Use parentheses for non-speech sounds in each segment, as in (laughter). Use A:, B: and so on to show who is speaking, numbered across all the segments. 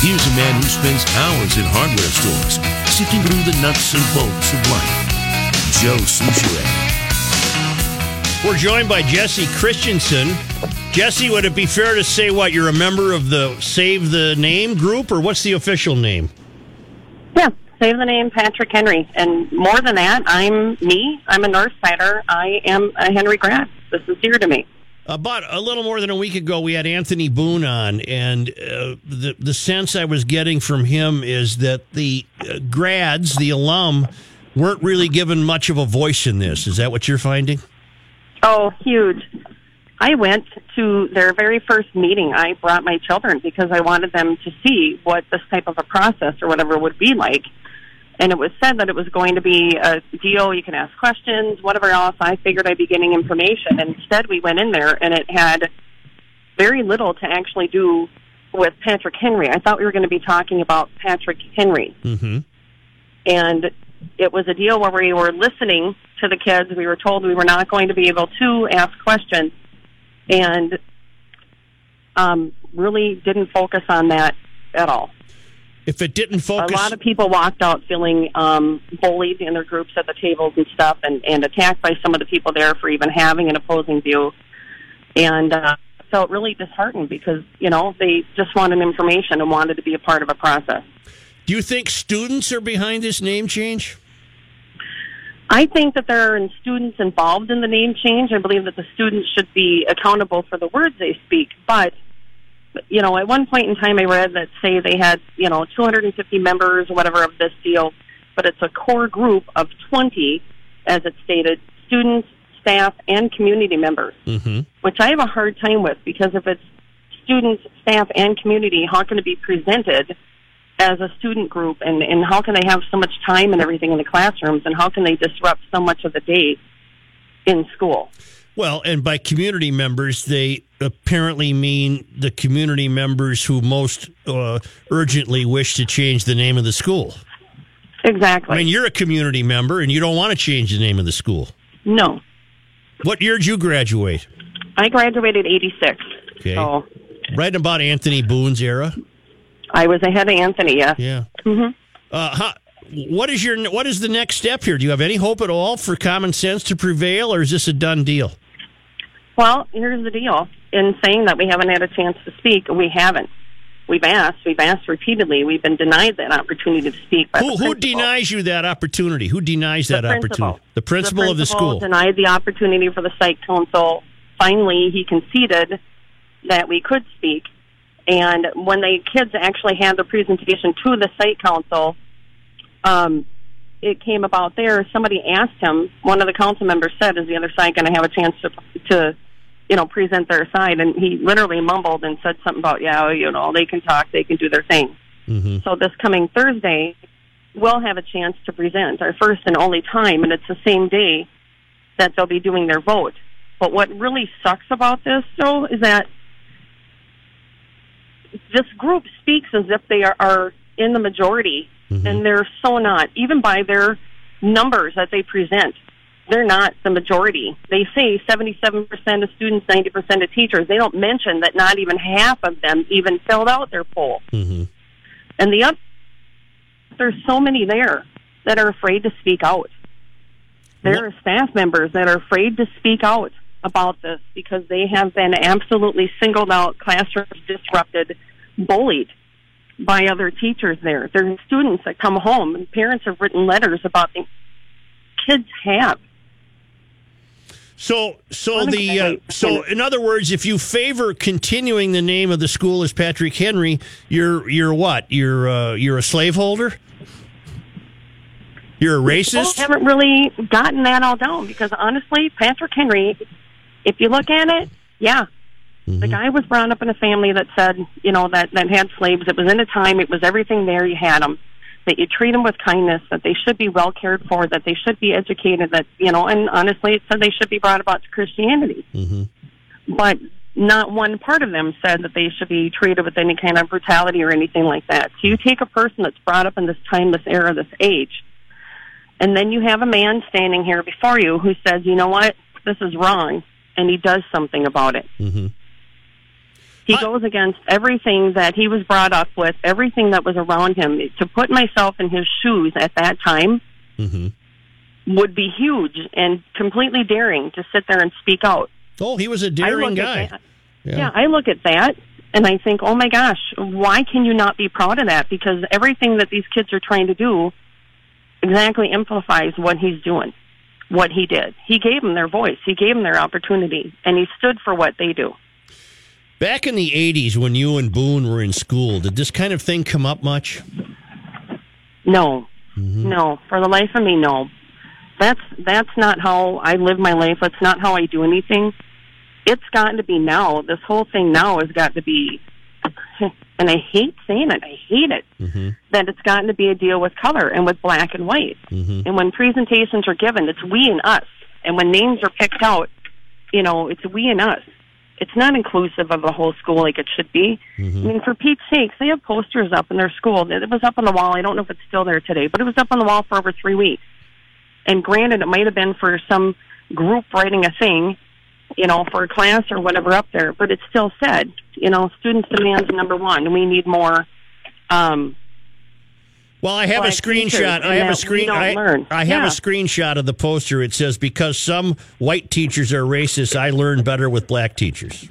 A: Here's a man who spends hours in hardware stores, sifting through the nuts and bolts of life. Joe Soucheray.
B: We're joined by Jesse Christensen. Jesse, would it be fair to say what you're a member of the Save the Name group, or what's the official name?
C: Yeah, save the name Patrick Henry. And more than that, I'm me. I'm a Northsider. I am a Henry grad. This is dear to me.
B: About a little more than a week ago, we had Anthony Boone on, and uh, the the sense I was getting from him is that the uh, grads, the alum, weren't really given much of a voice in this. Is that what you're finding?
C: Oh, huge. I went to their very first meeting. I brought my children because I wanted them to see what this type of a process or whatever would be like. And it was said that it was going to be a deal. You can ask questions, whatever else. I figured I'd be getting information. Instead, we went in there and it had very little to actually do with Patrick Henry. I thought we were going to be talking about Patrick Henry.
B: Mm-hmm.
C: And it was a deal where we were listening to the kids. We were told we were not going to be able to ask questions and um, really didn't focus on that at all.
B: If it didn't focus,
C: A lot of people walked out feeling um, bullied in their groups at the tables and stuff, and, and attacked by some of the people there for even having an opposing view, and uh, felt really disheartened because you know they just wanted information and wanted to be a part of a process.
B: do you think students are behind this name change?
C: I think that there are students involved in the name change. I believe that the students should be accountable for the words they speak. But, you know, at one point in time, I read that say they had, you know, 250 members or whatever of this deal, but it's a core group of 20, as it stated, students, staff, and community members,
B: Mm-hmm.
C: which I have a hard time with because if it's students, staff, and community, how can it be presented as a student group and, and how can they have so much time and everything in the classrooms and how can they disrupt so much of the day in school?
B: Well, and by community members, they apparently mean the community members who most uh, urgently wish to change the name of the school.
C: Exactly.
B: I mean, you're a community member and you don't want to change the name of the school.
C: no.
B: What year did you graduate?
C: I graduated 86.
B: Okay.
C: So
B: Right about Anthony Boone's era.
C: I was ahead of Anthony, yes.
B: Yeah.
C: Mhm.
B: Uh, how, what is your what is the next step here? Do you have any hope at all for common sense to prevail, or is this a done deal?
C: Well, here's the deal. In saying that we haven't had a chance to speak, we haven't. We've asked. We've asked repeatedly. We've been denied that opportunity to speak.
B: Who,
C: the
B: who denies you that opportunity? Who denies that
C: the
B: opportunity?
C: principal.
B: The principal of the school.
C: denied the opportunity for the site council. Finally, he conceded that we could speak. And when the kids actually had the presentation to the site council, um, it came about there. Somebody asked him. One of the council members said, "Is the other side going to have a chance to to, you know, present their side?" And he literally mumbled and said something about, "Yeah, you know, they can talk, they can do their thing."
B: hmm
C: So this coming Thursday, we'll have a chance to present our first and only time, and it's the same day that they'll be doing their vote. But what really sucks about this, though, is that this group speaks as if they are, are in the majority, and they're so not. Even by their numbers that they present, they're not the majority. They say 77% of students, 90% of teachers. They don't mention that not even half of them even filled out their poll.
B: hmm
C: And the other, there's so many there that are afraid to speak out. There are staff members that are afraid to speak out about this because they have been absolutely singled out, classrooms disrupted, bullied by other teachers there. There are students that come home and parents have written letters about the kids have.
B: So, so the uh, so in other words, if you favor continuing the name of the school as Patrick Henry, you're you're what? You're uh, you're a slaveholder. You're a racist.
C: haven't really gotten that all down because honestly, Patrick Henry, if you look at it, yeah, the guy was brought up in a family that said, you know, that that had slaves. It was in a time. It was everything there. You had them. That you treat them with kindness. That they should be well cared for. That they should be educated. That you know, and honestly, it said they should be brought about to Christianity. Mm-hmm. But not one part of them said that they should be treated with any kind of brutality or anything like that. So you take a person that's brought up in this time, this era, this age, and then you have a man standing here before you who says, you know what, this is wrong, and he does something about it. Mm-hmm.
B: He
C: goes against everything that he was brought up with, everything that was around him. To put myself in his shoes at that time
B: hmm
C: would be huge and completely daring to sit there and speak out.
B: Oh, he was a daring guy.
C: that- Yeah. I look at that and I think, oh my gosh, why can you not be proud of that? Because everything that these kids are trying to do exactly amplifies what he's doing, what he did. He gave them their voice, he gave them their opportunity, and he stood for what they do.
B: Back in the 80s when you and Boone were in school, did this kind of thing come up much?
C: No, no, for the life of me, no. That's that's not how I live my life. That's not how I do anything. It's gotten to be now. This whole thing now has got to be, (laughs) and I hate saying it. I hate it
B: hmm
C: that it's gotten to be a deal with color and with black and white.
B: hmm
C: And when presentations are given, it's we and us. And when names are picked out, you know, it's we and us. It's not inclusive of the whole school like it should be. I mean, for Pete's sakes, they have posters up in their school. It was up on the wall. I don't know if it's still there today, but it was up on the wall for over three weeks. And granted, it might have been for some group writing a thing, you know, for a class or whatever up there, but it still said, you know, students demands number one. We need more um,
B: Well, I have a screenshot. I have a screen. I. I have a screenshot of the poster. It says, "Because some white teachers are racist, I learn better with black teachers."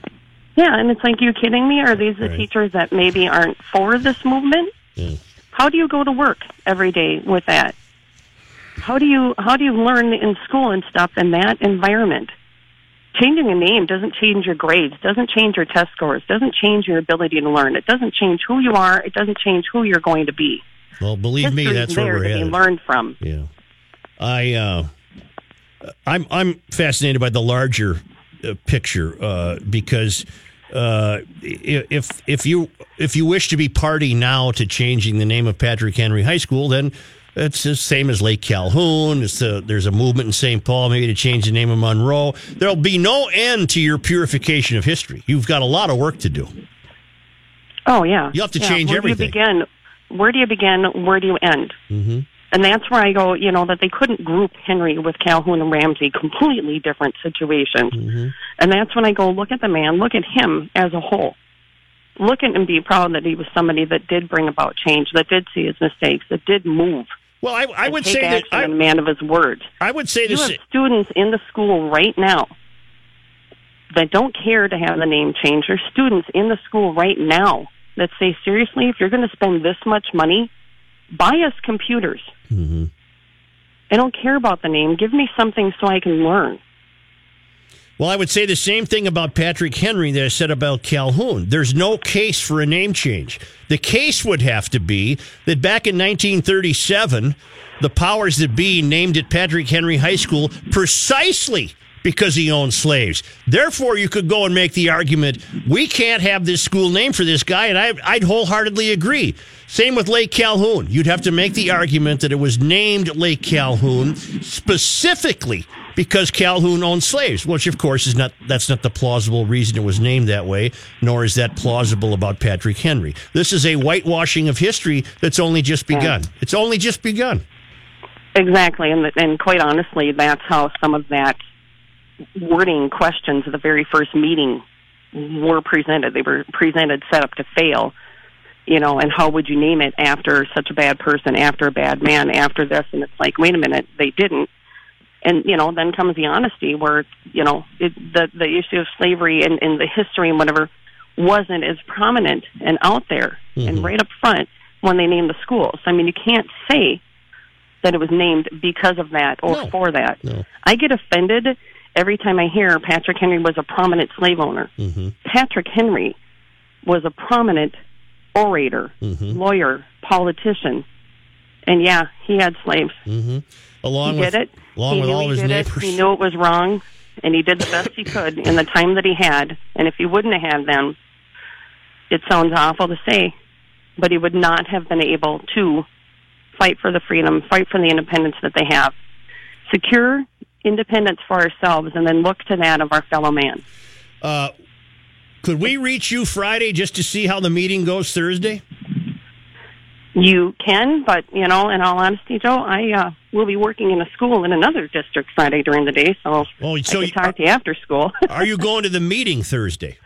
C: Yeah, and it's like, you kidding me? Are these the
B: Right.
C: teachers that maybe aren't for this movement?
B: Yeah.
C: How do you go to work every day with that? How do you how do you learn in school and stuff in that environment? Changing a name doesn't change your grades, doesn't change your test scores, doesn't change your ability to learn. It doesn't change who you are. It doesn't change who you're going to be.
B: Well, believe me, that's where we're headed.
C: learned from.
B: Yeah, I, uh, I'm, I'm fascinated by the larger uh, picture uh, because uh, if if you if you wish to be party now to changing the name of Patrick Henry High School, then it's the same as Lake Calhoun. It's the, there's a movement in St. Paul maybe to change the name of Monroe. There'll be no end to your purification of history. You've got a lot of work to do.
C: Oh yeah,
B: You have to
C: Yeah,
B: change
C: where
B: everything.
C: Do you begin? Where do you begin? Where do you end?
B: hmm
C: And that's where I go, you know, that they couldn't group Henry with Calhoun and Ramsey, completely different situations.
B: hmm
C: And that's when I go, look at the man, look at him as a whole. Look at and be proud that he was somebody that did bring about change, that did see his mistakes, that did move.
B: Well, I, I would say that
C: a man of his word.
B: I would say
C: You
B: this.
C: have students in the school right now that don't care to have the name changed. There's students in the school right now that say, seriously, if you're going to spend this much money, buy us computers.
B: hmm
C: I don't care about the name. Give me something so I can learn.
B: Well, I would say the same thing about Patrick Henry that I said about Calhoun. There's no case for a name change. The case would have to be that back in 1937, the powers that be named it Patrick Henry High School precisely because he owned slaves. Therefore, you could go and make the argument we can't have this school name for this guy, and I, I'd wholeheartedly agree. Same with Lake Calhoun. You'd have to make the argument that it was named Lake Calhoun specifically because Calhoun owned slaves, which of course is not that's not the plausible reason it was named that way, nor is that plausible about Patrick Henry. This is a whitewashing of history that's only just begun. It's only just begun.
C: Exactly, and and quite honestly, that's how some of that wording questions at the very first meeting were presented. They were presented set up to fail, you know. And how would you name it after such a bad person, after a bad man, after this? And it's like, wait a minute, they didn't. And you know, then comes the honesty, where you know it, the the issue of slavery and, and the history and whatever wasn't as prominent and out there and
B: Mhm.
C: right up front when they named the schools. I mean, you can't say that it was named because of that or
B: No.
C: for that.
B: No.
C: I get offended every time I hear Patrick Henry was a prominent slave owner.
B: hmm
C: Patrick Henry was a prominent orator,
B: Mhm.
C: lawyer, politician. And yeah, he had slaves.
B: hmm Along
C: he
B: with
C: did it.
B: along
C: he
B: with
C: knew
B: all
C: he
B: his
C: did
B: neighbors.
C: It. He knew it was wrong, and he did the best he could in the time that he had. And if he wouldn't have had them, it sounds awful to say, but he would not have been able to fight for the freedom, fight for the independence that they have, secure independence for ourselves, and then look to that of our fellow man.
B: Uh, could we reach you Friday just to see how the meeting goes Thursday?
C: You can, but you know, in all honesty, Joe, I uh, will be working in a school in another district Friday during the day, so
B: Oh, so
C: I can talk to you after school. (laughs)
B: are you going to the meeting Thursday?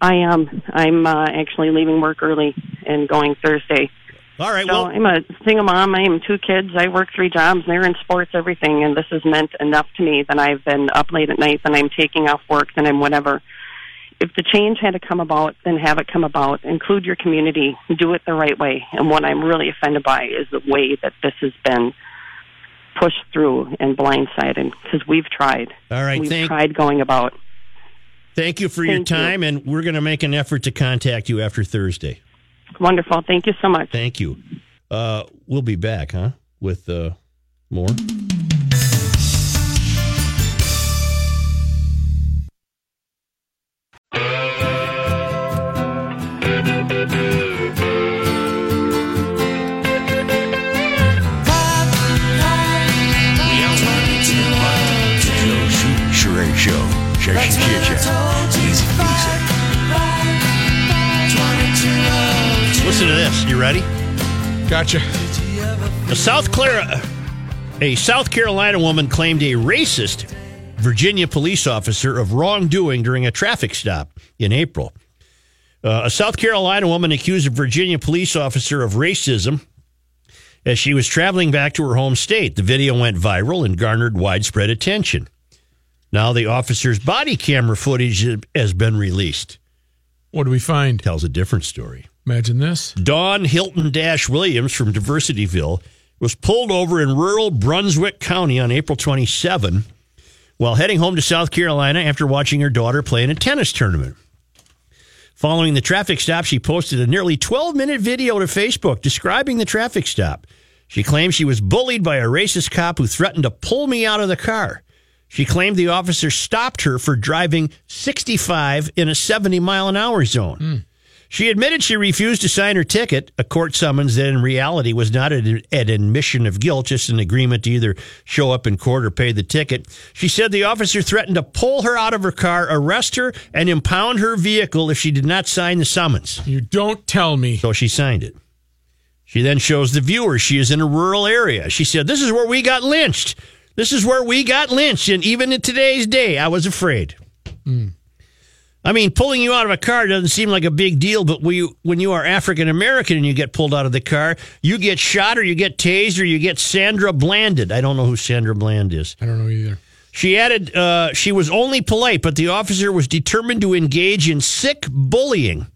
C: I am. I'm uh, actually leaving work early and going Thursday.
B: All right.
C: So
B: Well,
C: I'm a single mom. I am two kids. I work three jobs. They're in sports, everything, and this has meant enough to me that I've been up late at night, and I'm taking off work, and I'm whatever. If the change had to come about, then have it come about. Include your community. Do it the right way. And what I'm really offended by is the way that this has been pushed through and blindsided because we've tried.
B: all right.
C: We've
B: Thank,
C: tried going about.
B: thank you for your
C: Thank you.
B: time, and we're going to make an effort to contact you after Thursday.
C: Wonderful. Thank you so much.
B: Thank you. Uh, we'll be back, huh? With uh, more. Listen to this. You ready?
D: Gotcha.
B: A South Clara, a South Carolina woman claimed a racist Virginia police officer of wrongdoing during a traffic stop in April. Uh, a South Carolina woman accused a Virginia police officer of racism as she was traveling back to her home state. The video went viral and garnered widespread attention. Now the officer's body camera footage has been released.
D: What do we find?
B: Tells a different story.
D: Imagine this.
B: Dawn Hilton Dash Williams from Diversityville was pulled over in rural Brunswick County on April 27 while heading home to South Carolina after watching her daughter play in a tennis tournament. Following the traffic stop, she posted a nearly 12 minute video to Facebook describing the traffic stop. She claimed she was bullied by a racist cop who threatened to pull me out of the car. She claimed the officer stopped her for driving 65 in a 70 mile an hour zone. Hmm. She admitted she refused to sign her ticket, a court summons that in reality was not an, an admission of guilt, just an agreement to either show up in court or pay the ticket. She said the officer threatened to pull her out of her car, arrest her, and impound her vehicle if she did not sign the summons.
D: You don't tell me.
B: So she signed it. She then shows the viewers she is in a rural area. She said, This is where we got lynched. This is where we got lynched. And even in today's day, I was afraid. Hmm. I mean, pulling you out of a car doesn't seem like a big deal, but when you, when you are African American and you get pulled out of the car, you get shot or you get tased or you get Sandra Blanded. I don't know who Sandra Bland is.
D: I don't know either.
B: She added uh, she was only polite, but the officer was determined to engage in sick bullying.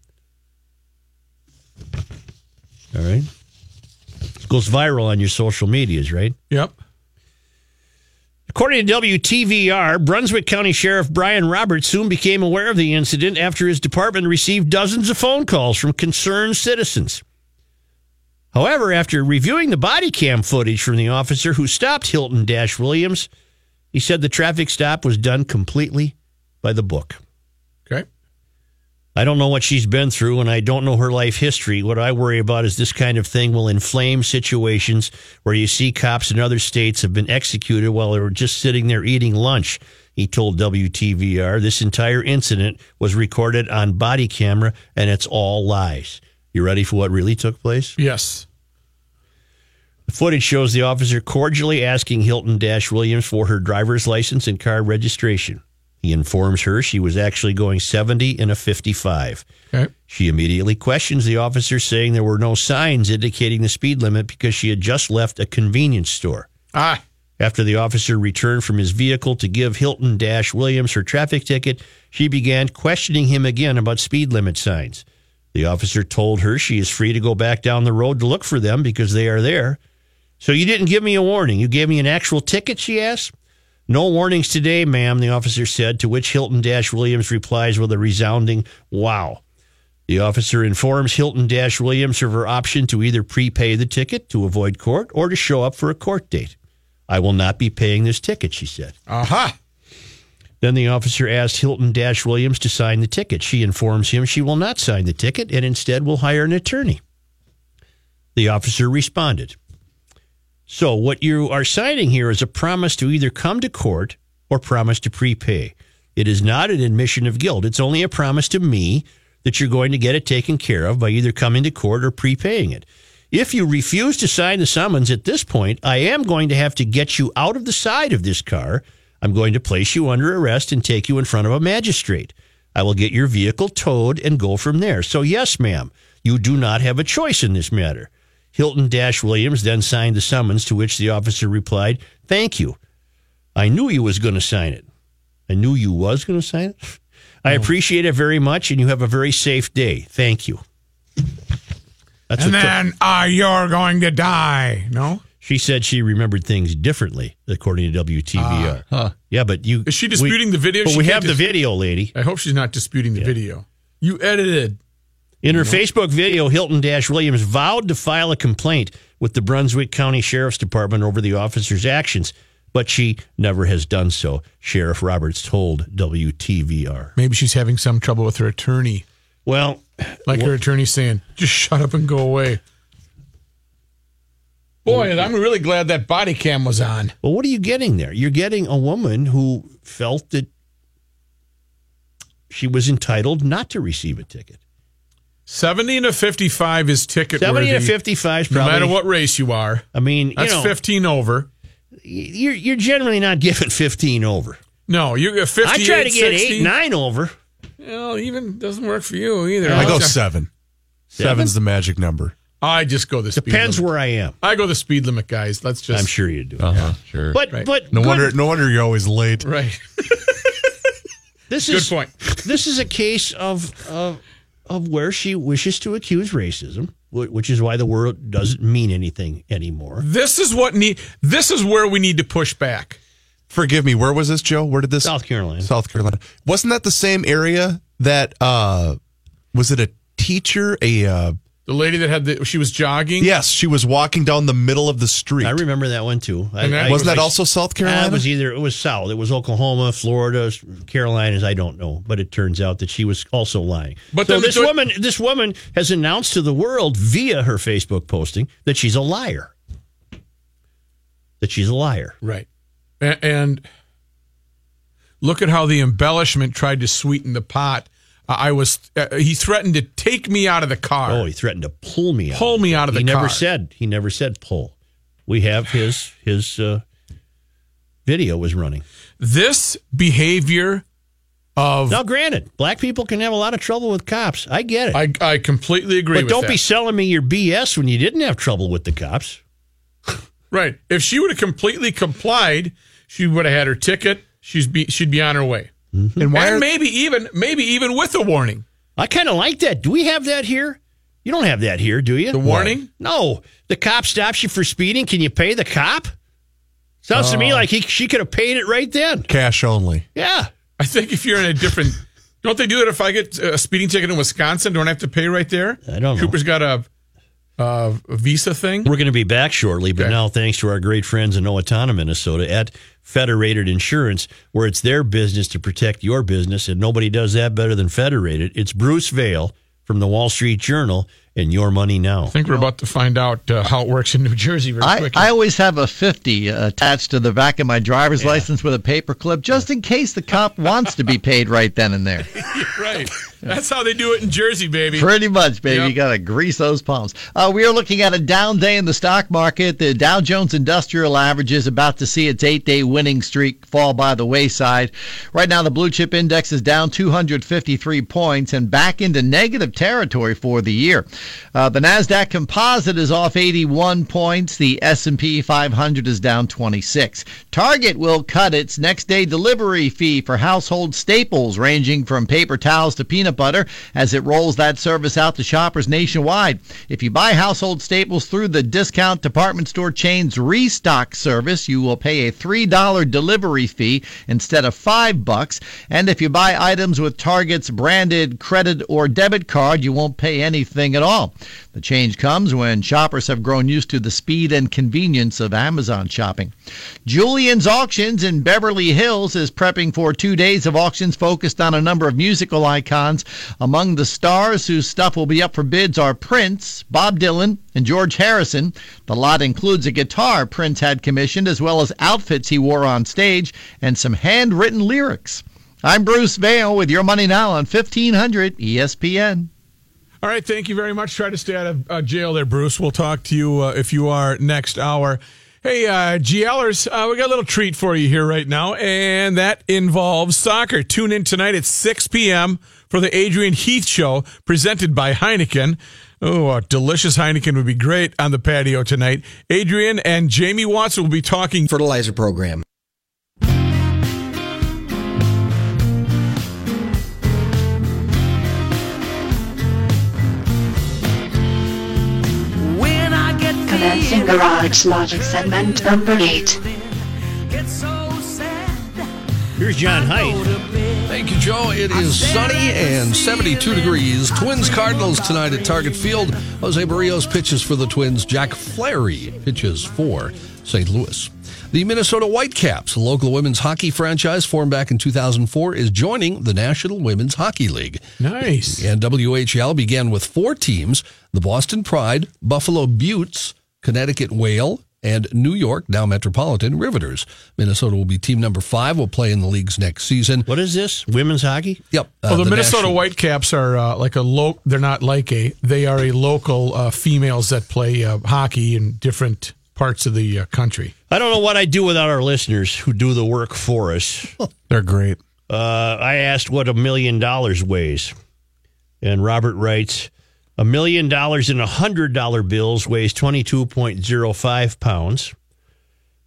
B: All right. It goes viral on your social medias, right?
D: Yep.
B: According to WTVR, Brunswick County Sheriff Brian Roberts soon became aware of the incident after his department received dozens of phone calls from concerned citizens. However, after reviewing the body cam footage from the officer who stopped Hilton Dash Williams, he said the traffic stop was done completely by the book. I don't know what she's been through, and I don't know her life history. What I worry about is this kind of thing will inflame situations where you see cops in other states have been executed while they were just sitting there eating lunch. He told WTVR this entire incident was recorded on body camera, and it's all lies. You ready for what really took place?
D: Yes.
B: The footage shows the officer cordially asking Hilton Dash Williams for her driver's license and car registration. He informs her she was actually going 70 in a 55.
D: Okay.
B: She immediately questions the officer, saying there were no signs indicating the speed limit because she had just left a convenience store.
D: Ah.
B: After the officer returned from his vehicle to give Hilton Dash Williams her traffic ticket, she began questioning him again about speed limit signs. The officer told her she is free to go back down the road to look for them because they are there. So you didn't give me a warning. You gave me an actual ticket, she asked. No warnings today, ma'am, the officer said, to which Hilton Dash Williams replies with a resounding wow. The officer informs Hilton Dash Williams of her option to either prepay the ticket to avoid court or to show up for a court date. I will not be paying this ticket, she said.
D: Aha.
B: Then the officer asked Hilton Dash Williams to sign the ticket. She informs him she will not sign the ticket and instead will hire an attorney. The officer responded. So, what you are signing here is a promise to either come to court or promise to prepay. It is not an admission of guilt. It's only a promise to me that you're going to get it taken care of by either coming to court or prepaying it. If you refuse to sign the summons at this point, I am going to have to get you out of the side of this car. I'm going to place you under arrest and take you in front of a magistrate. I will get your vehicle towed and go from there. So, yes, ma'am, you do not have a choice in this matter. Hilton Dash Williams then signed the summons, to which the officer replied, Thank you. I knew you was going to sign it. I knew you was going to sign it. I appreciate it very much, and you have a very safe day. Thank you. That's
D: And then uh, you're going to die. No?
B: she said she remembered things differently, according to WTVR. Yeah, but you
D: Is she disputing
B: we-
D: the video?
B: But
D: She
B: we have the video, lady.
D: I hope she's not disputing the video. You edited.
B: In her mm-hmm. Facebook video, Hilton Dash Williams vowed to file a complaint with the Brunswick County Sheriff's Department over the officer's actions, but she never has done so. Sheriff Roberts told WTVR.
D: Maybe she's having some trouble with her attorney.
B: Well,
D: Like her attorney saying, just shut up and go away. Boy, I'm really glad that body cam was on.
B: well, what are you getting there? You're getting a woman who felt that she was entitled not to receive a ticket.
D: 70 to 55 is ticket
B: 70 to 55 is
D: No matter what race you are.
B: I mean, you
D: That's
B: know,
D: 15 over.
B: you're, you're generally not giving 15 over.
D: No, you get 58,
B: I try to get
D: 60.
B: eight, nine over.
D: Well, even doesn't work for you either.
E: I go
D: Okay.
E: seven. Seven's the magic number.
D: I just go the speed
B: Depends
D: limit.
B: where I am.
D: I go the speed limit, guys. Let's just.
B: I'm sure you do.
E: Uh-huh. Sure.
B: But
D: Right.
B: but
E: no
B: good-
E: wonder no wonder you're always late.
D: Right. (laughs)
B: this
D: Good
B: is
D: point.
B: this is a case of of of where she wishes to accuse racism, which is why the word doesn't mean anything anymore.
D: This is what need. This is where we need to push back.
E: Forgive me, where was this, Joe? Where did this
B: South Carolina.
E: South Carolina. Wasn't that the same area that uh was it a teacher? A uh
D: The lady that had the she was jogging.
E: yes, she was walking down the middle of the street.
B: I remember that one too. I,
D: that-
B: I-
E: Wasn't that
B: I-
E: also South Carolina?
B: it was either it was South. It was Oklahoma, Florida, Carolinas. I don't know, but it turns out that she was also lying.
D: But
B: so
D: then
B: this
D: the-
B: woman, this woman has announced to the world via her Facebook posting that she's a liar. That she's a liar.
D: Right. And look at how the embellishment tried to sweeten the pot. I was. Uh, he threatened to take me out of the car.
B: Oh, he threatened to pull me out.
D: Pull me out of the car.
B: he never said. He never said pull. We have his his uh, video was running.
D: This behavior of
B: Now, granted, black people can have a lot of trouble with cops. I get it.
D: I, I completely agree
B: but don't
D: that.
B: be selling me your BS when you didn't have trouble with the cops. (laughs)
D: right. If she would have completely complied, she would have had her ticket. She's be she'd be on her way. Mm-hmm.
E: and why
D: and
E: are,
D: maybe even maybe even with a warning.
B: I kind of like that. Do we have that here? You don't have that here, do you?
D: The warning?
B: No. The cop stops you for speeding. Can you pay the cop? Sounds to me
D: Oh.
B: like he, she could have paid it right then.
E: cash only?
B: Yeah.
D: I think if you're in a different, (laughs) don't they do that? If I get a speeding ticket in Wisconsin, don't I have to pay right there?
B: I don't know.
D: Cooper's got a, a visa thing.
B: We're going to be back shortly, but
D: Okay.
B: now thanks to our great friends in Owatonna, Minnesota at Federated Insurance, where it's their business to protect your business, and nobody does that better than Federated. It's Bruce Vail from the Wall Street Journal and Your Money Now.
D: I think we're about to find out uh, how it works in New Jersey very
F: I. I always have a 50 attached to the back of my driver's license with a paper clip just in case the cop wants to be paid right then and there. (laughs)
D: right. That's how they do it in Jersey, baby.
F: Pretty much, baby.
D: Yep.
F: You got to grease those palms. Uh, we are looking at a down day in the stock market. The Dow Jones Industrial Average is about to see its eight day winning streak fall by the wayside. Right now, the blue chip index is down 253 points and back into negative territory for the year. Uh, the Nasdaq Composite is off 81 points. The S&P 500 is down 26. Target will cut its next day delivery fee for household staples, ranging from paper towels to peanut butter, as it rolls that service out to shoppers nationwide. If you buy household staples through the discount department store chain's restock service, you will pay a $3 delivery fee instead of 5 bucks. And if you buy items with Target's branded credit or debit card, you won't pay anything at all. The change comes when shoppers have grown used to the speed and convenience of Amazon shopping. Julien's Auctions in Beverly Hills is prepping for two days of auctions focused on a number of musical icons. Among the stars whose stuff will be up for bids are Prince, Bob Dylan, and George Harrison. The lot includes a guitar Prince had commissioned, as well as outfits he wore on stage and some handwritten lyrics. I'm Bruce Vail with Your Money Now on E 1500 ESPN.
D: All right, thank you very much. Try to stay out of uh, jail there, Bruce. We'll talk to you uh, if you are next hour. Hey, uh, GLers, uh, we got a little treat for you here right now, and that involves soccer. Tune in tonight at 6 p.m. for the Adrian Heath Show, presented by Heineken. Oh, a delicious Heineken would be great on the patio tonight. Adrian and Jamie Watson will be talking.
G: fertilizer program.
H: Commencing Garage Logic segment number 8.
B: Here's John Height.
I: Thank you, Joe. It is sunny and 72 degrees. Twins Cardinals tonight at Target Field. Jose Berrios pitches for the Twins. Jack Flaherty pitches for St. Louis. The Minnesota Whitecaps, a local women's hockey franchise formed back in 2004, is joining the National Women's Hockey League.
D: Nice.
I: NWHL began with four teams the Boston Pride, Buffalo Beauts, Connecticut Whale, and New York, now Metropolitan Riveters. Minnesota will be team number five, will play in the league's next season.
B: What is this? Women's hockey?
I: Yep. uh,
D: Well, the, Minnesota
I: National-
D: Whitecaps are uh, like a low. They're not like a. They are a local uh, females that play uh, hockey in different parts of the uh, country.
B: I don't know what I'd do without our listeners who do the work for us. (laughs)
E: They're great.
B: Uh, I asked what a million dollars weighs, and Robert writes, a million dollars in a hundred dollar bills weighs twenty two point zero five pounds.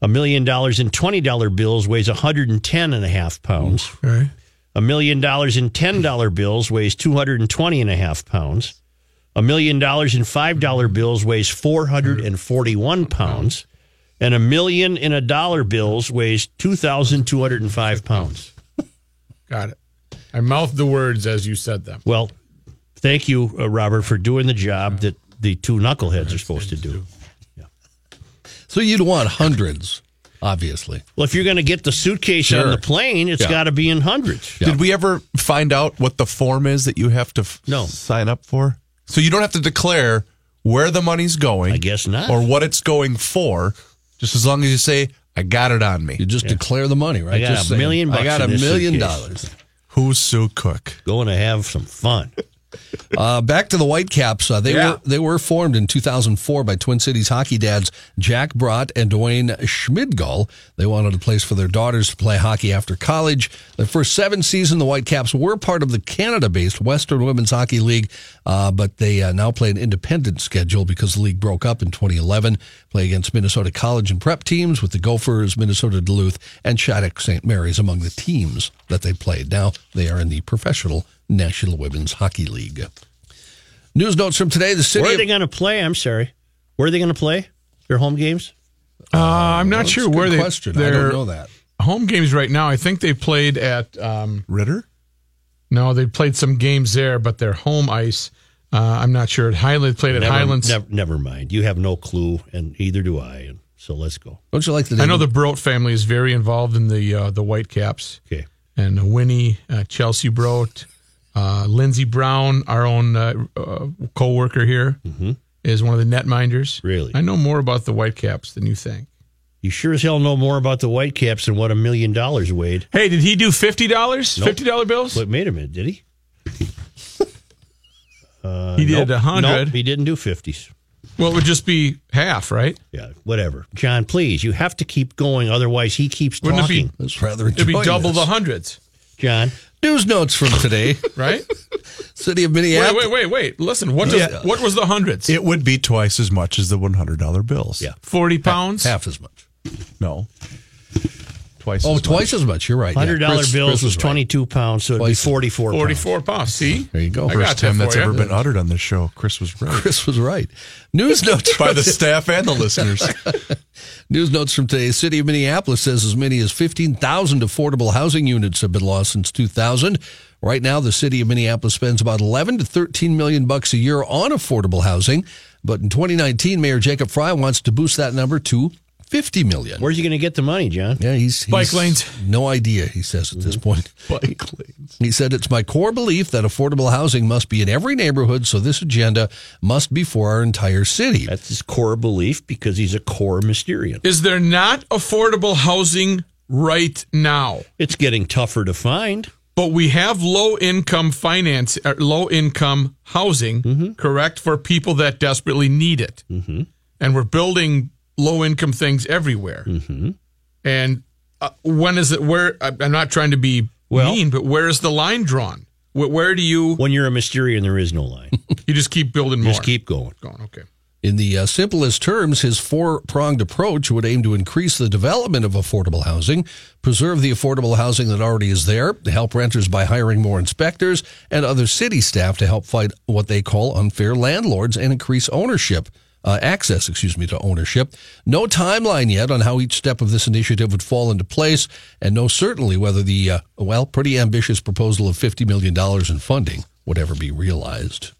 B: A million dollars in twenty dollar bills weighs 110 and a half pounds.
D: Okay.
B: A million dollars in $10 bills weighs 220 and a half pounds. A million dollars in $5 bills weighs 441 pounds. And a million in a dollar bills weighs 2,205 pounds.
D: Got it. I mouthed the words as you said them.
B: Well, thank you, uh, Robert, for doing the job that the two knuckleheads are supposed to do.
I: So you'd want hundreds, obviously.
B: Well, if you're going to get the suitcase
I: Sure.
B: on the plane, it's
I: Yeah.
B: got to be in hundreds.
I: Yeah.
E: Did we ever find out what the form is that you have to f-
B: No.
E: sign up for? So you don't have to declare where the money's going.
B: I guess not.
E: Or what it's going for, just as long as you say, I got it on me.
I: You just declare the money, right?
B: I got
I: Just
B: a
I: saying,
B: million
I: I
B: bucks
I: got a
B: this
I: million
B: suitcase.
I: dollars.
E: Who's Sue Cook?
B: Going to have some fun.
I: Uh, back to the Whitecaps. Uh, they
D: Yeah.
I: were they were formed in 2004 by Twin Cities hockey dads Jack Brodt and Dwayne Schmidgall. They wanted a place for their daughters to play hockey after college. Their first seven season, the Whitecaps were part of the Canada-based Western Women's Hockey League, uh, but they uh, now play an independent schedule because the league broke up in 2011. Play against Minnesota College and prep teams with the Gophers, Minnesota Duluth, and Shattuck St. Mary's among the teams that they played. Now they are in the professional National Women's Hockey League. News notes from today: The city.
B: Where are
I: of-
B: they going to play? I'm sorry. Where are they going to play? Their home games?
D: Uh, I'm not
I: That's
D: sure where they.
I: Question. I
D: Their
I: don't know that.
D: home games right now. I think they played at. Um,
E: Ritter?
D: no, they played some games there, but their home ice. Uh, I'm not sure. At Highland played at
B: Never,
D: Highlands.
B: never, never mind. You have no clue, and either do I. And so let's go.
I: Don't you like the?
D: I know the Brodt family is very involved in the uh, the Whitecaps.
B: Okay.
D: and Winnie, uh, Chelsey Brodt, uh, Lindsey Brown, our own uh, uh, co-worker here, is one of the netminders.
B: Really?
D: I know more about the Whitecaps than you think.
B: You sure as hell know more about the Whitecaps than what a million dollars weighed.
D: Hey, did he do fifty dollars?
B: Nope.
D: Fifty dollar bills?
B: Wait, wait a minute. Did he? (laughs)
D: he did a
B: Nope,
D: hundred.
B: he didn't do 50s.
D: Well, it would just be half, right?
B: Yeah, whatever. John, please, you have to keep going. Otherwise, he keeps
D: Wouldn't it be-
B: talking.
I: That's rather.
D: It'd be double
I: this.
D: the hundreds,
B: John,
I: News notes from today: (laughs)
D: right?
I: City of Minneapolis.
D: wait, wait, wait. wait. Listen, what does,
E: Yeah.
D: what was the hundreds?
E: It would be twice as much as the $100 bills.
B: Yeah.
D: Forty pounds.
I: Half as much.
E: No. Twice
I: Oh,
E: as
I: twice as much. You're right.
B: Hundred dollar
I: Chris-
B: bills
I: Chris
B: was
I: right.
B: twenty two pounds, so it'd
I: Twice.
B: be forty four.
D: Forty-four pounds. See,
I: There you go.
D: I
E: First time that's
D: for
E: ever been uttered on this show. Chris was right. (laughs)
I: Chris was right. News (laughs) notes
E: By the staff and the listeners. (laughs)
I: News notes from today. City of Minneapolis says as many as 15,000 affordable housing units have been lost since 2000. Right now, the city of Minneapolis spends about 11 to 13 million bucks a year on affordable housing. But in 2019, Mayor Jacob Frey wants to boost that number to 50 million.
B: Where's he going to get the money, John?
I: yeah, he's, he's
D: Bike lanes.
I: No idea, he says at this point.
E: Bike lanes.
I: He said, It's my core belief that affordable housing must be in every neighborhood, so this agenda must be for our entire city.
B: That's his core belief because he's a core Mysterian.
D: Is there not affordable housing right now?
B: It's getting tougher to find.
D: But we have low income finance, uh, low income housing,
B: Mm-hmm.
D: correct, for people that desperately need it. Mm-hmm. And we're building low income things everywhere. Mm-hmm. And uh, when is it? Where I- I'm not trying to be
B: Well-
D: mean, but where is the line drawn? Where, where do you
B: When you're a Mysterian, there is no line. (laughs)
D: you just keep building more?
B: Just keep going.
D: going. Okay.
I: In the uh, simplest terms, his four pronged approach would aim to increase the development of affordable housing, preserve the affordable housing that already is there, help renters by hiring more inspectors and other city staff to help fight what they call unfair landlords and increase ownership. Uh, access, excuse me, to ownership. No timeline yet on how each step of this initiative would fall into place, and no certainly whether the, uh, well, pretty ambitious proposal of $50 million in funding would ever be realized.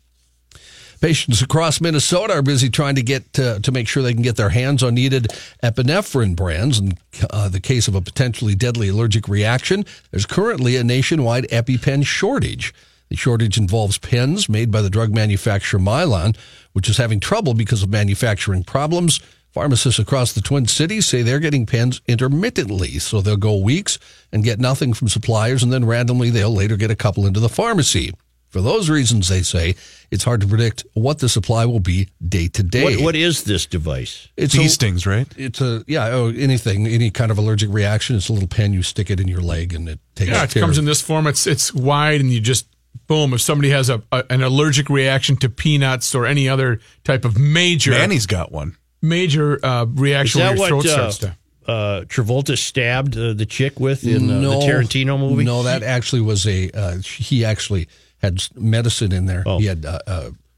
I: Patients across Minnesota are busy trying to get uh, to make sure they can get their hands on needed epinephrine brands. In uh, the case of a potentially deadly allergic reaction, there's currently a nationwide EpiPen shortage. The shortage involves pens made by the drug manufacturer Mylan, which is having trouble because of manufacturing problems. Pharmacists across the Twin Cities say they're getting pens intermittently, so they'll go weeks and get nothing from suppliers, and then randomly they'll later get a couple into the pharmacy. For those reasons, they say it's hard to predict what the supply will be day to day.
B: What, what is this device?
I: It's
E: Bee
I: a,
E: stings, right?
I: it's a yeah, oh, anything, any kind of allergic reaction. It's a little pen you stick it in your leg, and it takes
D: Yeah, it
I: care
D: comes
I: of
D: in this form. It's it's wide, and you just boom. If somebody has a, a an allergic reaction to peanuts or any other type of major
E: Manny's got one.
D: major uh, reaction where
B: that
D: your
B: what
D: throat
B: uh,
D: starts to.
B: uh, Travolta stabbed uh, the chick with in uh, the Tarantino movie?
I: No, that actually was a. Uh, he actually had medicine in there.
B: Oh.
I: He had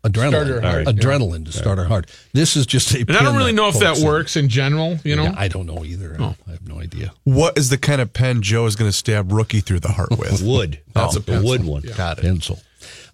I: uh, uh, adrenaline,
D: Starter heart,
I: uh, adrenaline to start our heart. This is just a.
D: And I don't really know if that works in general. You know,
I: Yeah, I don't know either. Oh. I have no idea.
E: What is the kind of pen Joe is going to stab Rookie through the heart with? (laughs)
B: Wood.
D: That's
B: Oh,
D: a pencil.
B: wood one.
E: Got it.
I: Pencil.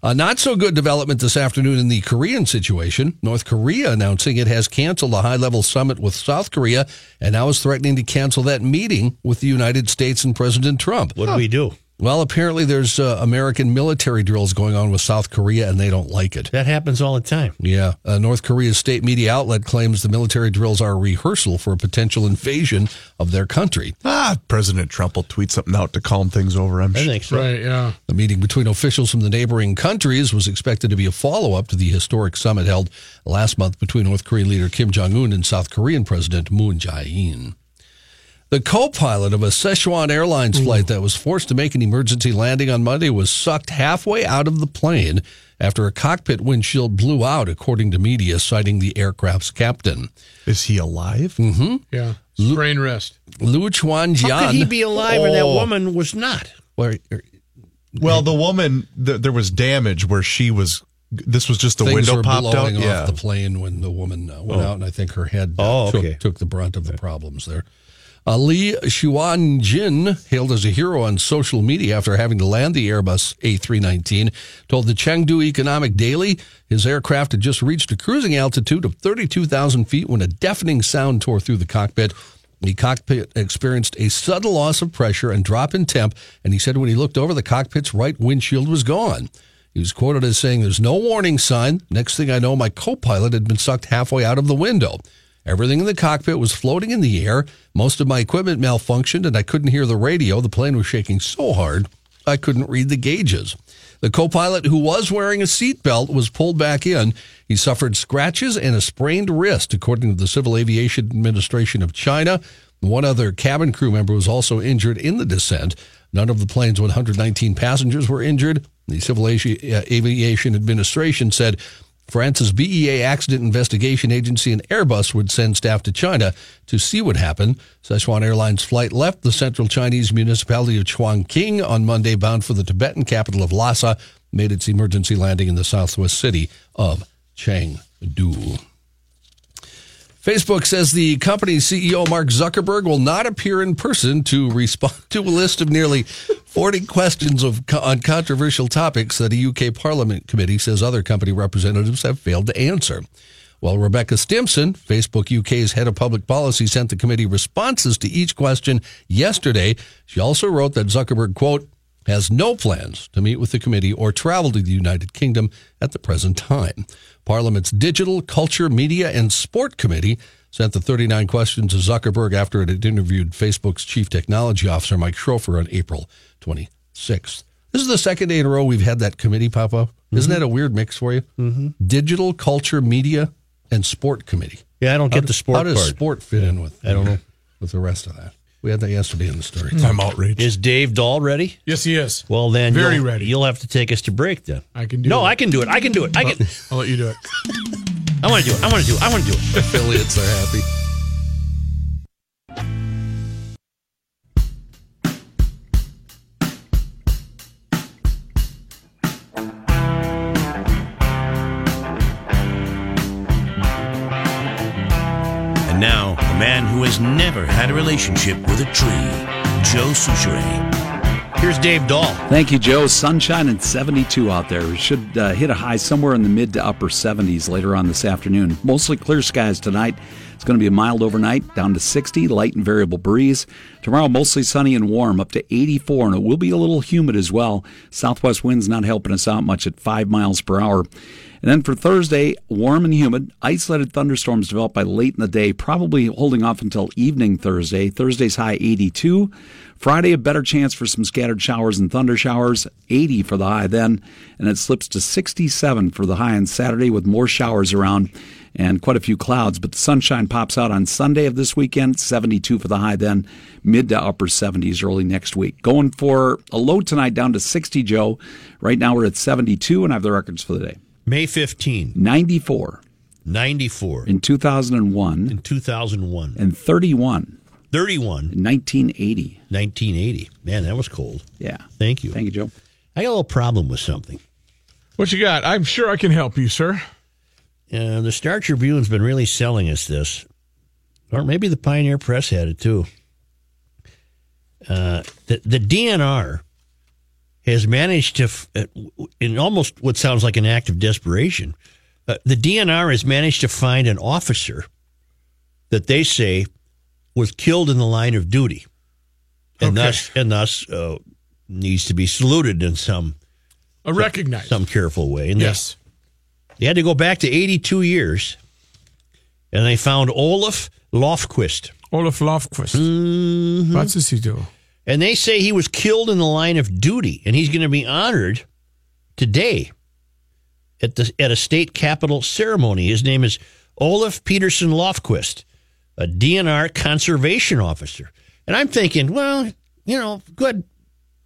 I: A not so good development this afternoon in the Korean situation. North Korea announcing it has canceled a high level summit with South Korea and now is threatening to cancel that meeting with the United States and President Trump.
B: What do we do?
I: Well, apparently there's uh, American military drills going on with South Korea and they don't like it.
B: That happens all the time.
I: Yeah. Uh, North Korea's state media outlet claims the military drills are a rehearsal for a potential invasion of their country.
E: Ah, President Trump will tweet something out to calm things over. I'm
B: I
E: sure.
B: think so.
D: right? Yeah.
I: The meeting between officials from the neighboring countries was expected to be a follow up to the historic summit held last month between North Korean leader Kim Jong un and South Korean President Moon Jae in. The co pilot of a Sichuan Airlines flight that was forced to make an emergency landing on Monday was sucked halfway out of the plane after a cockpit windshield blew out, according to media citing the aircraft's captain.
E: Is he alive?
I: Mm-hmm.
D: Yeah. brain
I: rest. Liu Chuanjian.
B: How could he be alive and that
E: Oh.
B: woman was not?
I: Where-
E: Well, the woman, th- there was damage where she was. This was just the
I: things
E: window
I: were
E: popped out.
I: blowing
E: Yeah.
I: off the plane when the woman uh, went out, and I think her head uh,
B: Oh,
I: took,
B: okay.
I: took the brunt of the problems there. Uh, Li Xuanjin, hailed as a hero on social media after having to land the Airbus A319, told the Chengdu Economic Daily his aircraft had just reached a cruising altitude of 32,000 feet when a deafening sound tore through the cockpit. The cockpit experienced a sudden loss of pressure and drop in temp, and he said when he looked over, the cockpit's right windshield was gone. He was quoted as saying, There's no warning sign. Next thing I know, my co pilot had been sucked halfway out of the window. Everything in the cockpit was floating in the air. Most of my equipment malfunctioned, and I couldn't hear the radio. The plane was shaking so hard, I couldn't read the gauges. The co pilot, who was wearing a seatbelt, was pulled back in. He suffered scratches and a sprained wrist, according to the Civil Aviation Administration of China. One other cabin crew member was also injured in the descent. None of the plane's 119 passengers were injured. The Civil uh, Aviation Administration said France's BEA Accident Investigation Agency and Airbus would send staff to China to see what happened. Sichuan Airlines flight left the central Chinese municipality of Chongqing on Monday, bound for the Tibetan capital of Lhasa, made its emergency landing in the southwest city of Chengdu. Facebook says the company's CEO Mark Zuckerberg will not appear in person to respond (laughs) to a list of nearly 40 questions of on controversial topics that a UK Parliament committee says other company representatives have failed to answer. While Rebecca Stimson, Facebook UK's head of public policy, sent the committee responses to each question yesterday, she also wrote that Zuckerberg, quote, has no plans to meet with the committee or travel to the United Kingdom at the present time. Parliament's Digital, Culture, Media, and Sport Committee sent the 39 questions to Zuckerberg after it had interviewed Facebook's chief technology officer, Mike Schroepfer, on April 26th. This is the second day in a row we've had that committee pop up. Isn't that a weird mix for you? Mm-hmm. Digital, Culture, Media, and Sport Committee.
B: Yeah, I don't
I: How
B: get the sport
I: How does
B: part.
I: sport fit in with? I don't know (laughs) with the rest of that. We had that yesterday in the story.
D: I'm outraged.
B: Is Dave Dahl ready?
D: yes, he is.
B: Well, then
D: Very
B: you'll,
D: ready.
B: You'll have to take us to break then.
D: I can do it.
B: No,
D: it.
B: I can do it. I can do it. I can.
D: I'll let you do it. (laughs)
B: I want to do it. I want to do it. I want to do it. (laughs)
I: Affiliates are happy.
A: And now, a man who has never had a relationship with a tree, Joe Soucheray.
B: Here's Dave Dahl.
G: Thank you, Joe. Sunshine and 72 out there. We should uh, hit a high somewhere in the mid to upper 70s later on this afternoon. Mostly clear skies tonight. It's going to be a mild overnight, down to 60, light and variable breeze. Tomorrow, mostly sunny and warm, up to 84, and it will be a little humid as well. Southwest winds not helping us out much at 5 miles per hour. And then for Thursday, warm and humid. Isolated thunderstorms develop by late in the day, probably holding off until evening Thursday. Thursday's high 82. Friday, a better chance for some scattered showers and thunder showers, 80 for the high then, and it slips to 67 for the high on Saturday with more showers around and quite a few clouds. But the sunshine pops out on Sunday of this weekend, 72 for the high then, mid to upper 70s early next week. Going for a low tonight down to 60, Joe. Right now we're at 72, and I have the records for the day.
B: May 15,
G: 94
B: 94
G: in 2001
B: in 2001,
G: and 31
B: 31
G: 1980.
B: 1980. Man, that was cold.
G: Yeah.
B: Thank you.
G: Thank you, Joe.
B: I got a little problem with something.
D: What you got? I'm sure I can help you, sir.
B: Uh, the Star Tribune's been really selling us this, or maybe the Pioneer Press had it too. Uh, the, the DNR has managed to, uh, in almost what sounds like an act of desperation, uh, the DNR has managed to find an officer that they say was killed in the line of duty, and
D: Okay.
B: thus and thus uh, needs to be saluted in some
D: I recognize.
B: some careful way. And they-
D: Yes.
B: they had to go back to 82 years, and they found Olaf Lofquist.
D: Olaf Lofquist.
B: Mm-hmm.
D: What does he do?
B: And they say he was killed in the line of duty, and he's going to be honored today at the at a state capitol ceremony. His name is Olaf Peterson Lofquist, a DNR conservation officer. And I'm thinking, well, you know, good.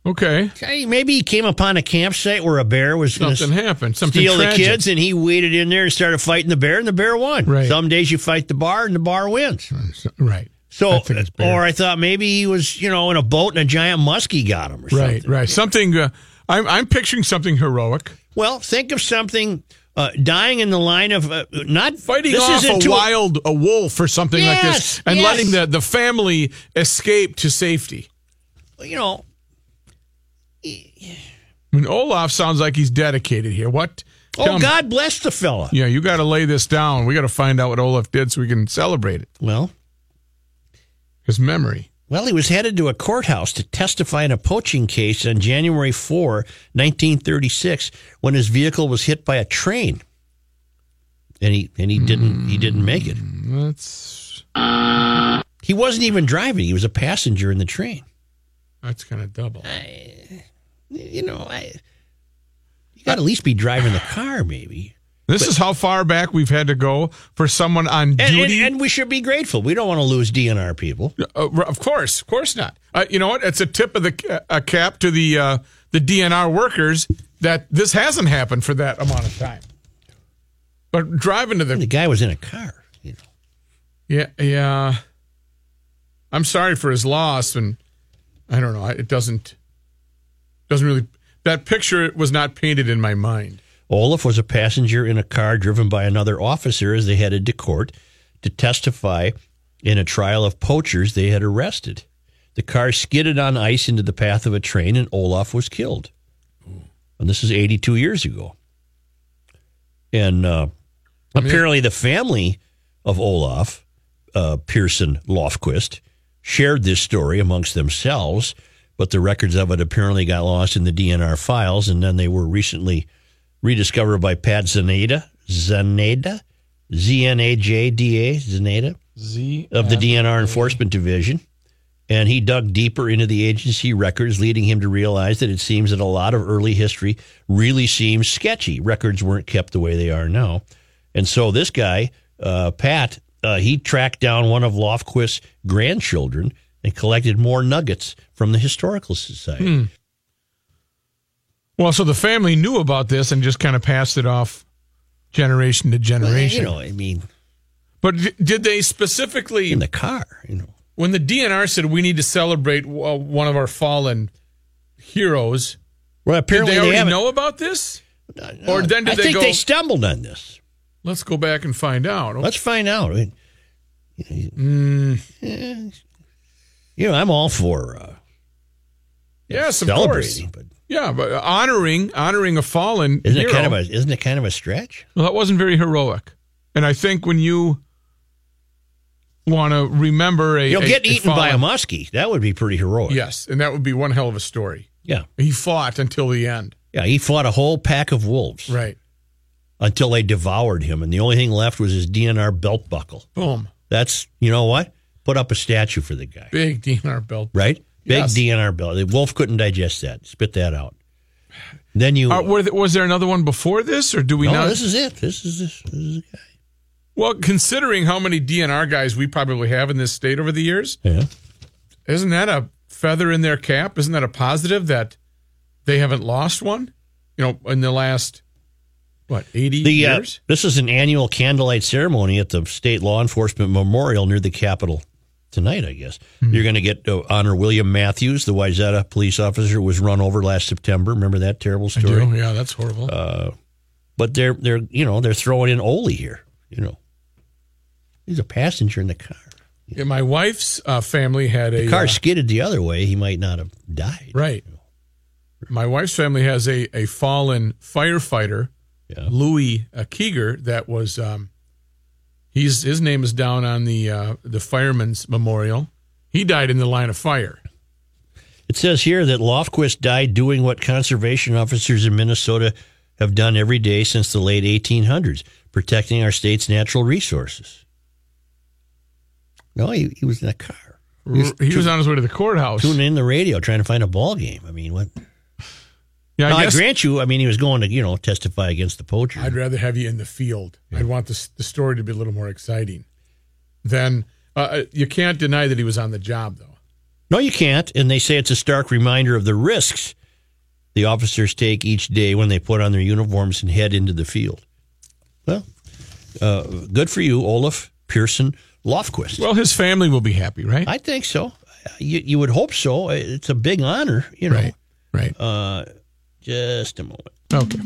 D: Okay.
B: Okay, Maybe he came upon a campsite where a bear was
D: Something happened. Something
B: steal the kids, and he waded in there and started fighting the bear, and the bear won.
D: Right.
B: Some days you fight the bar, and the bar wins.
D: Right.
B: So,
D: I think it's bear.
B: or I thought maybe he was, you know, in a boat and a giant muskie got him or
D: Right.
B: something.
D: Right. Something. Uh, I'm I'm picturing something heroic.
B: Well, think of something uh, dying in the line of uh, not
D: Fighting
B: this
D: off
B: isn't
D: a wild a wolf or something like this, and
B: yes.
D: letting the, the family escape to safety.
B: You know,
D: I mean, Olaf sounds like he's dedicated here. What?
B: oh
D: me-
B: God bless the fella.
D: Yeah, you got to lay this down. We got to find out what Olaf did so we can celebrate it.
B: Well,
D: His memory.
B: Well, he was headed to a courthouse to testify in a poaching case on January 4, 1936, when his vehicle was hit by a train, and he and he didn't he didn't make it.
D: Hmm, that's
B: He wasn't even driving; he was a passenger in the train.
D: that's kind of double.
B: you know, I you got to at least be driving the car, maybe.
D: This is how far back we've had to go for someone on
B: And, and,
D: duty.
B: and we should be grateful. We don't want to lose DNR people.
D: Uh, of course, of course not. Uh, you know what? It's a tip of the a cap to the uh, the DNR workers that this hasn't happened for that amount of time. But driving to
B: The
D: the
B: guy was in a car. You know.
D: yeah yeah, I'm sorry for his loss, and I don't know. It doesn't doesn't really that picture was not painted in my mind.
B: Olaf was a passenger in a car driven by another officer as they headed to court to testify in a trial of poachers they had arrested. The car skidded on ice into the path of a train, and Olaf was killed. And this is 82 years ago. And uh, apparently, the family of Olaf, uh, Pearson Lofquist, shared this story amongst themselves, but the records of it apparently got lost in the DNR files, and then they were recently rediscovered by Pat Znajda, Znajda, Z N A J D A, Znajda,
D: Z
B: of the DNR Enforcement Division. And he dug deeper into the agency records, leading him to realize that it seems that a lot of early history really seems sketchy. Records weren't kept the way they are now. And so this guy, uh, Pat, uh, he tracked down one of Lofquist's grandchildren and collected more nuggets from the historical society.
D: Hmm. Well, so the family knew about this and just kind of passed it off generation to
B: Well,
D: generation.
B: you know, I mean,
D: but did they specifically
B: in the car, you know.
D: when the DNR said we need to celebrate uh, one of our fallen heroes?
B: Well,
D: Did
B: apparently
D: they already
B: haven't.
D: know about this? Or then did
B: I
D: they
B: think
D: go?
B: they stumbled on this.
D: Let's go back and find out.
B: Let's find out. I mean,
D: Mm,
B: eh, you know, I'm all for uh,
D: yes, of course.
B: but
D: Yeah, but honoring honoring a fallen
B: isn't
D: hero.
B: it kind of a isn't it kind of a stretch?
D: Well, that wasn't very heroic. And I think when you want to remember a,
B: You'll
D: a-
B: get eaten by a muskie. That would be pretty heroic.
D: Yes, and that would be one hell of a story.
B: Yeah.
D: He fought until the end.
B: Yeah, he fought a whole pack of wolves
D: Right.
B: until they devoured him, and the only thing left was his DNR belt buckle.
D: Boom.
B: That's you know what? Put up a statue for the guy,
D: Big DNR belt.
B: right? Big
D: Yes.
B: DNR belt. The wolf couldn't digest that. Spit that out. Then you.
D: Uh, was there another one before this, or do we
B: no,
D: know?
B: this is it. This is this. this is the guy.
D: well, considering how many DNR guys we probably have in this state over the years,
B: Yeah.
D: isn't that a feather in their cap? Isn't that a positive that they haven't lost one? You know, in the last what eighty
B: The uh,
D: years?
B: this is an annual candlelight ceremony at the state law enforcement memorial near the Capitol tonight. I guess
D: Hmm.
B: you're going to get to honor William Mathews, the Wayzata police officer who was run over last September. Remember that terrible
D: I
B: story?
D: Yeah, that's horrible.
B: Uh, but they're they're you know they're throwing in Ole here. You know, he's a passenger in the car.
D: Yeah, my wife's uh, family had a
B: The car
D: uh,
B: skidded the other way. He might not have died.
D: right. My wife's family has a, a fallen firefighter,
B: Yeah.
D: Louis uh, Keeger. That was um, he's his name is down on the uh, the fireman's memorial. He died in the line of fire.
B: It says here that Lofquist died doing what conservation officers in Minnesota have done every day since the late 1800s, protecting our state's natural resources. No, he, he was in a car.
D: He was, on his way to the courthouse.
B: tuning in the radio, trying to find a ball game. I mean, what?
D: Yeah,
B: Now,
D: I
B: I, grant you. I mean, he was going to you know testify against the poacher.
D: I'd rather have you in the field. I'd want the the story to be a little more exciting. Then uh, you can't deny that he was on the job, though.
B: No, you can't. And they say it's a stark reminder of the risks the officers take each day when they put on their uniforms and head into the field. Well, uh, good for you, Olaf Pearson Lofquist.
D: Well, his family will be happy, right?
B: I think so. You, you would hope so. It's a big honor, you know.
D: Right. Right.
B: Uh, just a moment.
D: Okay.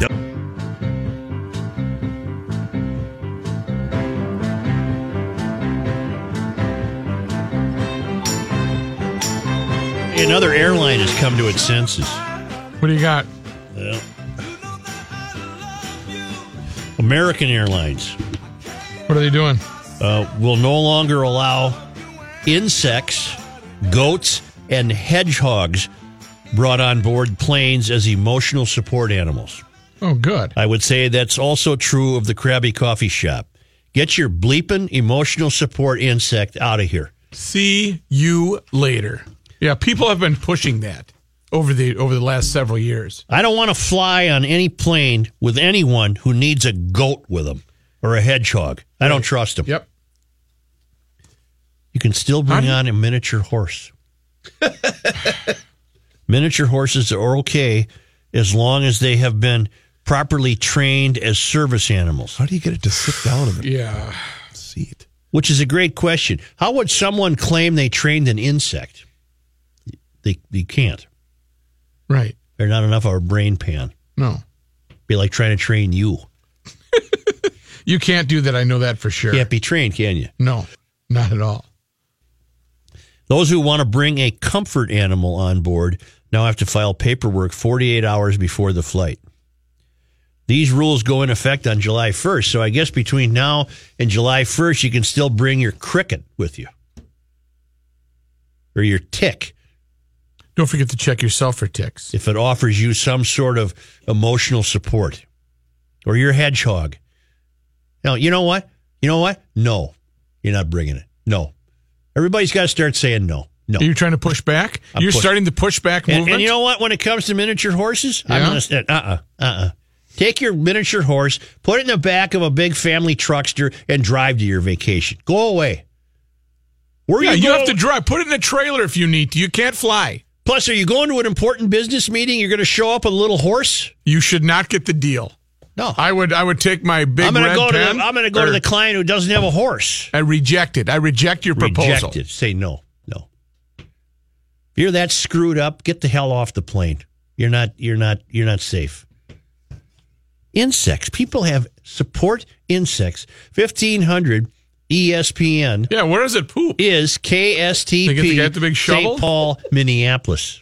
D: Yep.
B: Another airline has come to its senses.
D: What do you got?
B: Well, American Airlines
D: What are they doing?
B: uh, will no longer allow insects, goats, and hedgehogs brought on board planes as emotional support animals.
D: Oh, good.
B: I would say that's also true of the Krabby Coffee Shop. Get your bleeping emotional support insect out of here.
D: See you later. Yeah, people have been pushing that over the over the last several years.
B: I don't want to fly on any plane with anyone who needs a goat with them or a hedgehog. I don't trust them.
D: Yep.
B: You can still bring
D: How
B: on a miniature horse. (laughs) miniature horses are okay as long as they have been properly trained as service animals,
E: How do you get it to sit down in the
D: Yeah.
E: seat?
B: which is a great question. How would someone claim they trained an insect? They, they can't.
D: Right.
B: They're not enough of a brain pan.
D: No.
B: Be like trying to train you. (laughs)
D: You can't do that. I know that for sure.
B: Can't be trained, can you?
D: No, not at all.
B: Those who want to bring a comfort animal on board now have to file paperwork 48 hours before the flight. These rules go in effect on July 1st, so I guess between now and July 1st, you can still bring your cricket with you or your tick
D: Don't forget to check yourself for ticks.
B: if it offers you some sort of emotional support or your hedgehog. Now, you know what? You know what? No, you're not bringing it. No. Everybody's got to start saying no. No.
D: You're you trying to push back?
B: I'm
D: You're
B: push-
D: starting to push back
B: And,
D: movement.
B: and you know what? When it comes to miniature horses, I'm going to say, uh uh, uh uh. Take your miniature horse, put it in the back of a big family truckster, and drive to your vacation. Go away. Where
D: Yeah,
B: you,
D: you have to drive. Put it in a trailer if you need to. You can't fly.
B: Plus, are you going to an important business meeting? You're going to show up a little horse?
D: You should not get the deal.
B: No.
D: I would. I would take my big
B: I'm going go to the, I'm going to go to the client who doesn't have a horse.
D: I reject it. I reject your proposal.
B: Reject it. Say no, no. If you're that screwed up, get the hell off the plane. You're not. You're not. You're not safe. Insects. People have support insects. Fifteen hundred ESPN
D: Yeah, where does it poop?
B: is KSTP.
D: They get the guy the big shovel?
B: St. Paul, Minneapolis.